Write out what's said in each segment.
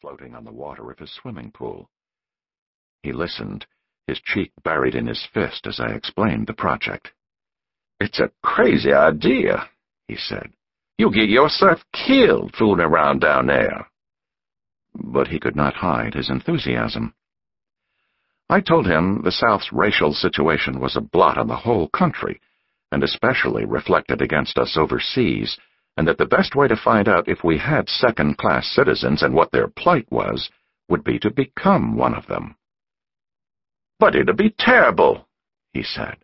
floating on the water of his swimming pool. He listened, his cheek buried in his fist as I explained the project. It's a crazy idea, he said. You'll get yourself killed fooling around down there. But he could not hide his enthusiasm. I told him the South's racial situation was a blot on the whole country, and especially reflected against us overseas, and that the best way to find out if we had second-class citizens and what their plight was would be to become one of them. But it'd be terrible, he said.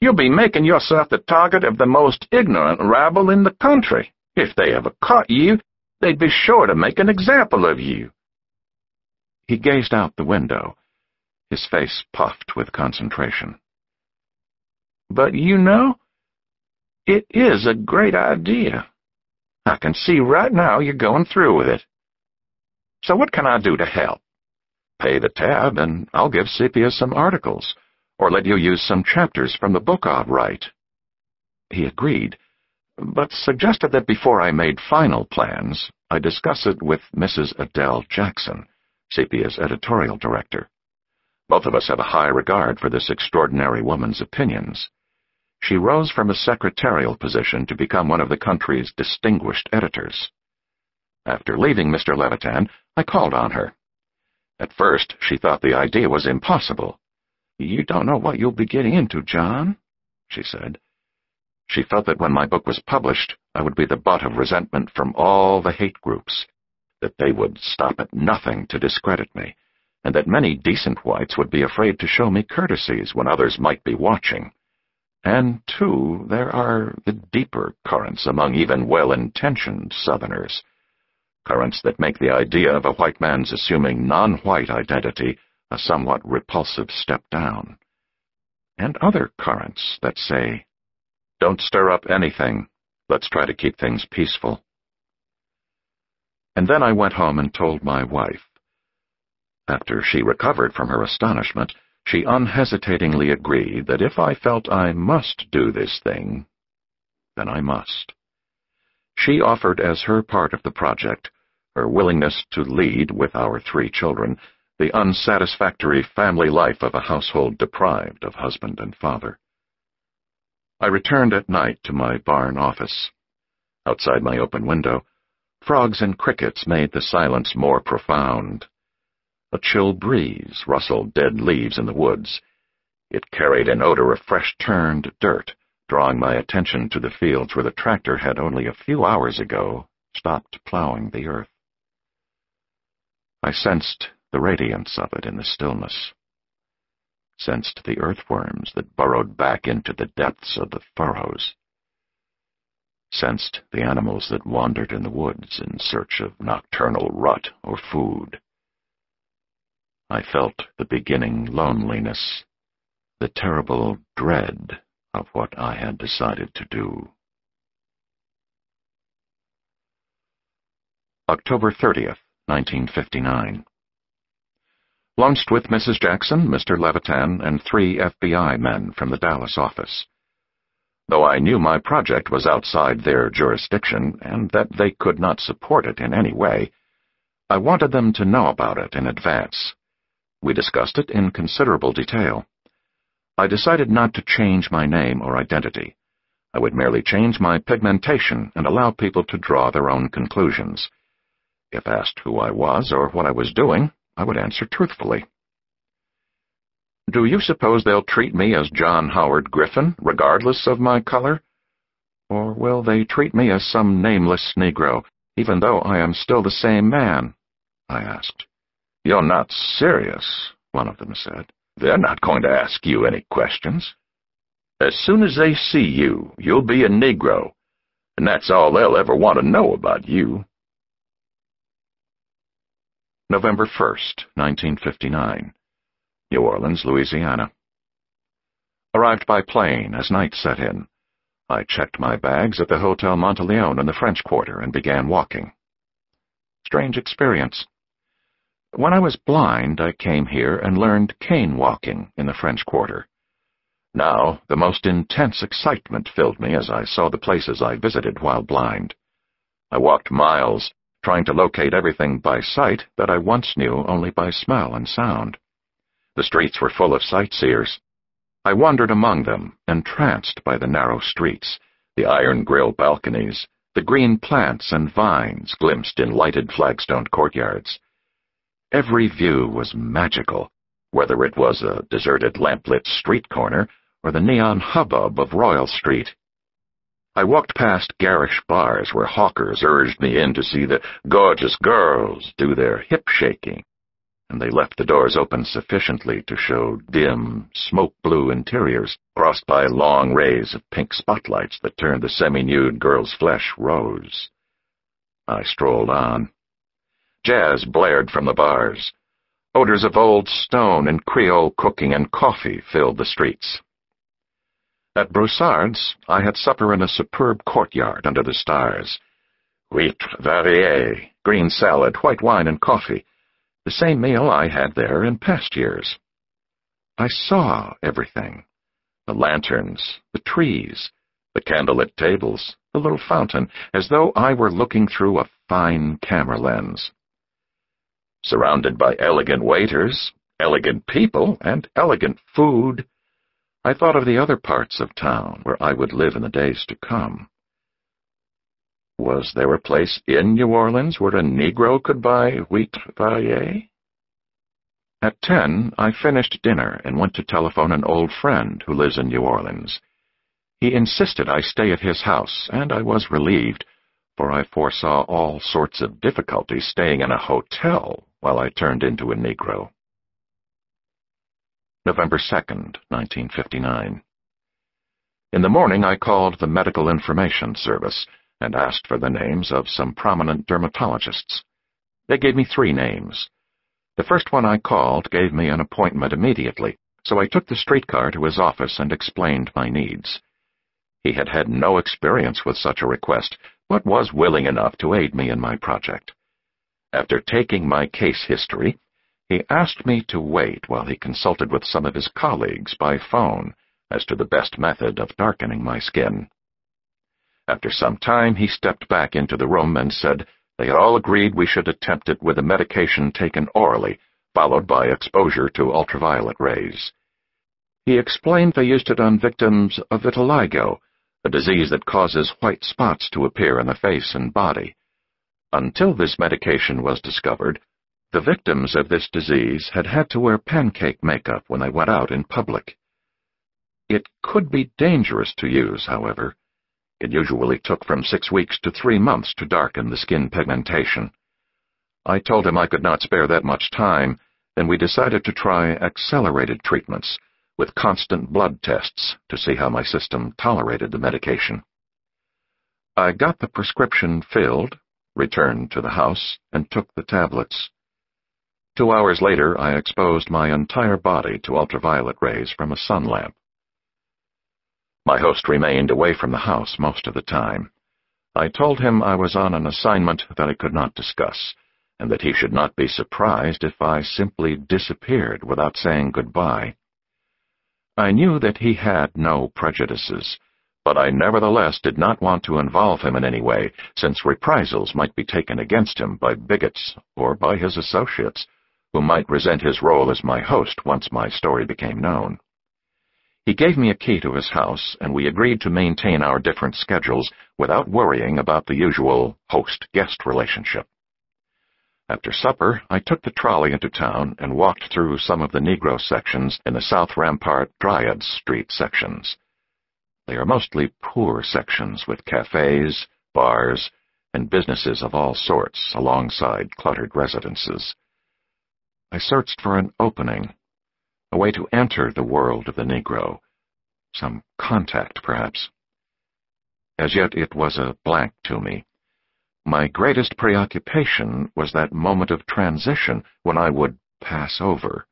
You'll be making yourself the target of the most ignorant rabble in the country. If they ever caught you, they'd be sure to make an example of you. He gazed out the window, his face puffed with concentration. But you know, it is a great idea. I can see right now you're going through with it. So what can I do to help? Pay the tab, and I'll give Sepia some articles or let you use some chapters from the book I'll write. He agreed, but suggested that before I made final plans, I discuss it with Mrs. Adele Jackson, Sepia's editorial director. Both of us have a high regard for this extraordinary woman's opinions. She rose from a secretarial position to become one of the country's distinguished editors. After leaving Mr. Levitan, I called on her. At first, she thought the idea was impossible, you don't know what you'll be getting into, John, she said. She felt that when my book was published, I would be the butt of resentment from all the hate groups, that they would stop at nothing to discredit me, and that many decent whites would be afraid to show me courtesies when others might be watching. And, too, there are the deeper currents among even well-intentioned Southerners, currents that make the idea of a white man's assuming non-white identity a somewhat repulsive step down, and other currents that say, Don't stir up anything, let's try to keep things peaceful. And then I went home and told my wife. After she recovered from her astonishment, she unhesitatingly agreed that if I felt I must do this thing, then I must. She offered as her part of the project her willingness to lead with our three children the unsatisfactory family life of a household deprived of husband and father. I returned at night to my barn office. Outside my open window, frogs and crickets made the silence more profound. A chill breeze rustled dead leaves in the woods. It carried an odor of fresh-turned dirt, drawing my attention to the fields where the tractor had only a few hours ago stopped plowing the earth. I sensed the radiance of it in the stillness, sensed the earthworms that burrowed back into the depths of the furrows, sensed the animals that wandered in the woods in search of nocturnal rut or food. I felt the beginning loneliness, the terrible dread of what I had decided to do. October 30th, 1959 Lunched with Mrs. Jackson, Mr. Levitan, and three FBI men from the Dallas office. Though I knew my project was outside their jurisdiction and that they could not support it in any way, I wanted them to know about it in advance. We discussed it in considerable detail. I decided not to change my name or identity. I would merely change my pigmentation and allow people to draw their own conclusions. If asked who I was or what I was doing, I would answer truthfully. Do you suppose they'll treat me as John Howard Griffin, regardless of my color? Or will they treat me as some nameless Negro, even though I am still the same man? I asked. You're not serious, one of them said. They're not going to ask you any questions. As soon as they see you, you'll be a Negro, and that's all they'll ever want to know about you. November 1st, 1959. New Orleans, Louisiana. Arrived by plane as night set in. I checked my bags at the Hotel Monteleone in the French Quarter and began walking. Strange experience. When I was blind, I came here and learned cane walking in the French Quarter. Now, the most intense excitement filled me as I saw the places I visited while blind. I walked miles, trying to locate everything by sight that I once knew only by smell and sound. The streets were full of sightseers. I wandered among them, entranced by the narrow streets, the iron grill balconies, the green plants and vines glimpsed in lighted flagstoned courtyards. Every view was magical, whether it was a deserted lamplit street corner or the neon hubbub of Royal Street. I walked past garish bars where hawkers urged me in to see the gorgeous girls do their hip shaking and they left the doors open sufficiently to show dim, smoke-blue interiors crossed by long rays of pink spotlights that turned the semi-nude girl's flesh rose. I strolled on. Jazz blared from the bars. Odors of old stone and Creole cooking and coffee filled the streets. At Broussard's, I had supper in a superb courtyard under the stars. Huîtres variées, green salad, white wine, and coffee the same meal I had there in past years. I saw everything. The lanterns, the trees, the candlelit tables, the little fountain, as though I were looking through a fine camera lens. Surrounded by elegant waiters, elegant people, and elegant food, I thought of the other parts of town where I would live in the days to come. Was there a place in New Orleans where a Negro could buy huîtres variées? At ten, I finished dinner and went to telephone an old friend who lives in New Orleans. He insisted I stay at his house, and I was relieved, for I foresaw all sorts of difficulties staying in a hotel while I turned into a Negro. November 2nd, 1959. In the morning I called the Medical Information Service and asked for the names of some prominent dermatologists. They gave me three names. The first one I called gave me an appointment immediately, so I took the streetcar to his office and explained my needs. He had had no experience with such a request, but was willing enough to aid me in my project. After taking my case history, he asked me to wait while he consulted with some of his colleagues by phone as to the best method of darkening my skin. After some time, he stepped back into the room and said they had all agreed we should attempt it with a medication taken orally, followed by exposure to ultraviolet rays. He explained they used it on victims of vitiligo, a disease that causes white spots to appear in the face and body. Until this medication was discovered, the victims of this disease had had to wear pancake makeup when they went out in public. It could be dangerous to use, however. It usually took from six weeks to three months to darken the skin pigmentation. I told him I could not spare that much time, and we decided to try accelerated treatments with constant blood tests to see how my system tolerated the medication. I got the prescription filled, returned to the house, and took the tablets. Two hours later, I exposed my entire body to ultraviolet rays from a sun lamp. My host remained away from the house most of the time. I told him I was on an assignment that I could not discuss, and that he should not be surprised if I simply disappeared without saying goodbye. I knew that he had no prejudices, but I nevertheless did not want to involve him in any way, since reprisals might be taken against him by bigots or by his associates, who might resent his role as my host once my story became known. He gave me a key to his house, and we agreed to maintain our different schedules without worrying about the usual host-guest relationship. After supper, I took the trolley into town and walked through some of the Negro sections in the South Rampart Dryades Street sections. They are mostly poor sections with cafes, bars, and businesses of all sorts alongside cluttered residences. I searched for an opening a way to enter the world of the Negro, some contact, perhaps. As yet it was a blank to me. My greatest preoccupation was that moment of transition when I would pass over.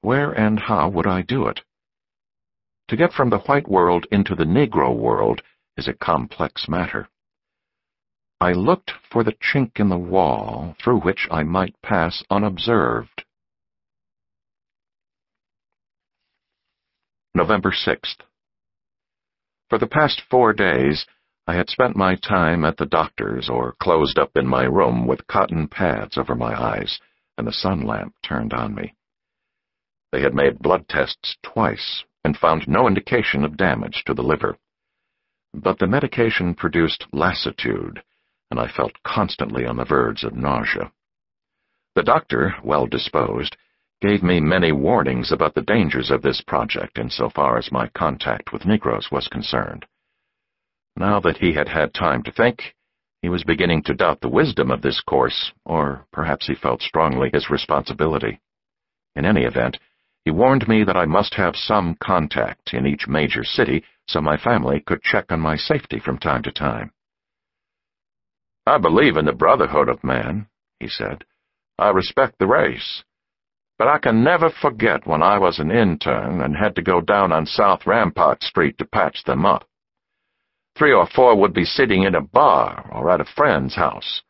Where and how would I do it? To get from the white world into the Negro world is a complex matter. I looked for the chink in the wall through which I might pass unobserved. November 6th. For the past four days, I had spent my time at the doctor's or closed up in my room with cotton pads over my eyes and the sun lamp turned on me. They had made blood tests twice and found no indication of damage to the liver. But the medication produced lassitude, and I felt constantly on the verge of nausea. The doctor, well disposed, gave me many warnings about the dangers of this project insofar as my contact with Negroes was concerned. Now that he had had time to think, he was beginning to doubt the wisdom of this course, or perhaps he felt strongly his responsibility. In any event, he warned me that I must have some contact in each major city so my family could check on my safety from time to time. I believe in the brotherhood of man, he said. I respect the race. But I can never forget when I was an intern and had to go down on South Rampart Street to patch them up. Three or four would be sitting in a bar or at a friend's house.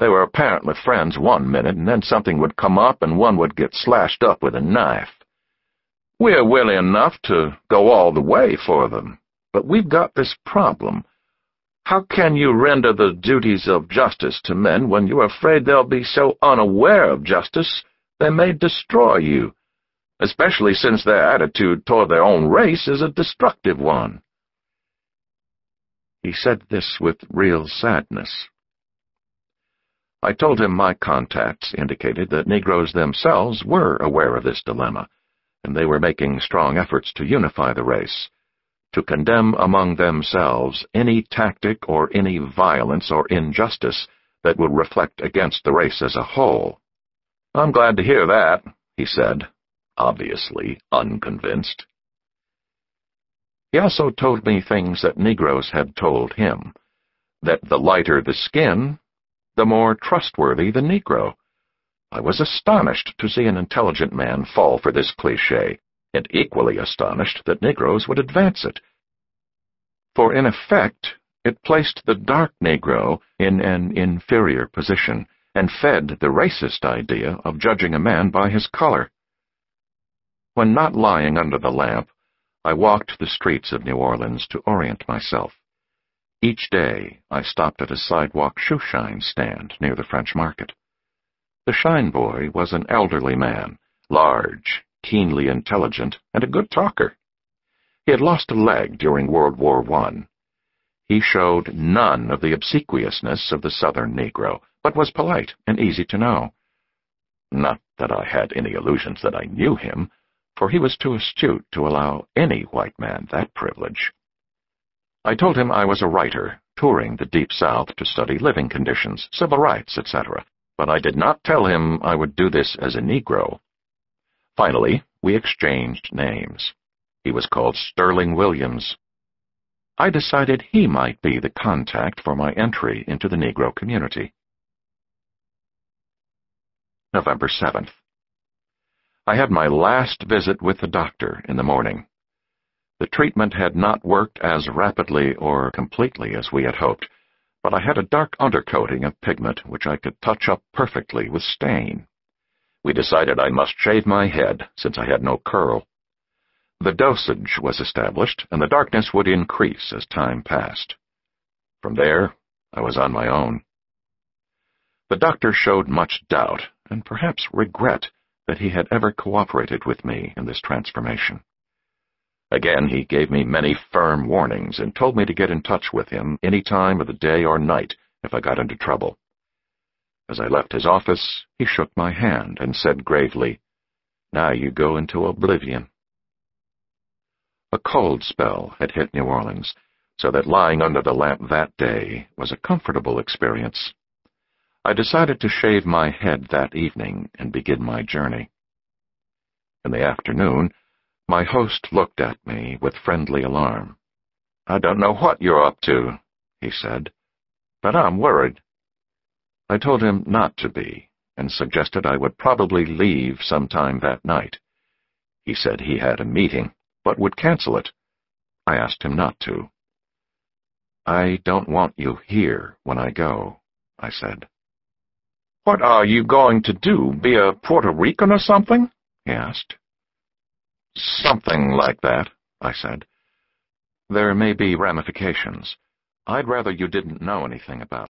They were apparently friends one minute, and then something would come up and one would get slashed up with a knife. We're willing enough to go all the way for them, but we've got this problem. How can you render the duties of justice to men when you're afraid they'll be so unaware of justice they may destroy you, especially since their attitude toward their own race is a destructive one? He said this with real sadness. I told him my contacts indicated that Negroes themselves were aware of this dilemma, and they were making strong efforts to unify the race to condemn among themselves any tactic or any violence or injustice that would reflect against the race as a whole. I'm glad to hear that, he said, obviously unconvinced. He also told me things that Negroes had told him, that the lighter the skin, the more trustworthy the Negro. I was astonished to see an intelligent man fall for this cliché, and equally astonished that Negroes would advance it. For in effect, it placed the dark Negro in an inferior position and fed the racist idea of judging a man by his color. When not lying under the lamp, I walked the streets of New Orleans to orient myself. Each day I stopped at a sidewalk shoeshine stand near the French market. The shine boy was an elderly man, large, keenly intelligent, and a good talker. He had lost a leg during World War I. He showed none of the obsequiousness of the Southern Negro, but was polite and easy to know. Not that I had any illusions that I knew him, for he was too astute to allow any white man that privilege. I told him I was a writer, touring the Deep South to study living conditions, civil rights, etc., but I did not tell him I would do this as a Negro. Finally, we exchanged names. He was called Sterling Williams. I decided he might be the contact for my entry into the Negro community. November 7th. I had my last visit with the doctor in the morning. The treatment had not worked as rapidly or completely as we had hoped, but I had a dark undercoating of pigment which I could touch up perfectly with stain. We decided I must shave my head, since I had no curl. The dosage was established, and the darkness would increase as time passed. From there, I was on my own. The doctor showed much doubt, and perhaps regret, that he had ever cooperated with me in this transformation. Again, he gave me many firm warnings and told me to get in touch with him any time of the day or night if I got into trouble. As I left his office, he shook my hand and said gravely, Now you go into oblivion. A cold spell had hit New Orleans, so that lying under the lamp that day was a comfortable experience. I decided to shave my head that evening and begin my journey. In the afternoon, my host looked at me with friendly alarm. I don't know what you're up to, he said, but I'm worried. I told him not to be, and suggested I would probably leave sometime that night. He said he had a meeting, but would cancel it. I asked him not to. I don't want you here when I go, I said. What are you going to do, be a Puerto Rican or something? he asked. Something like that, I said. There may be ramifications. I'd rather you didn't know anything about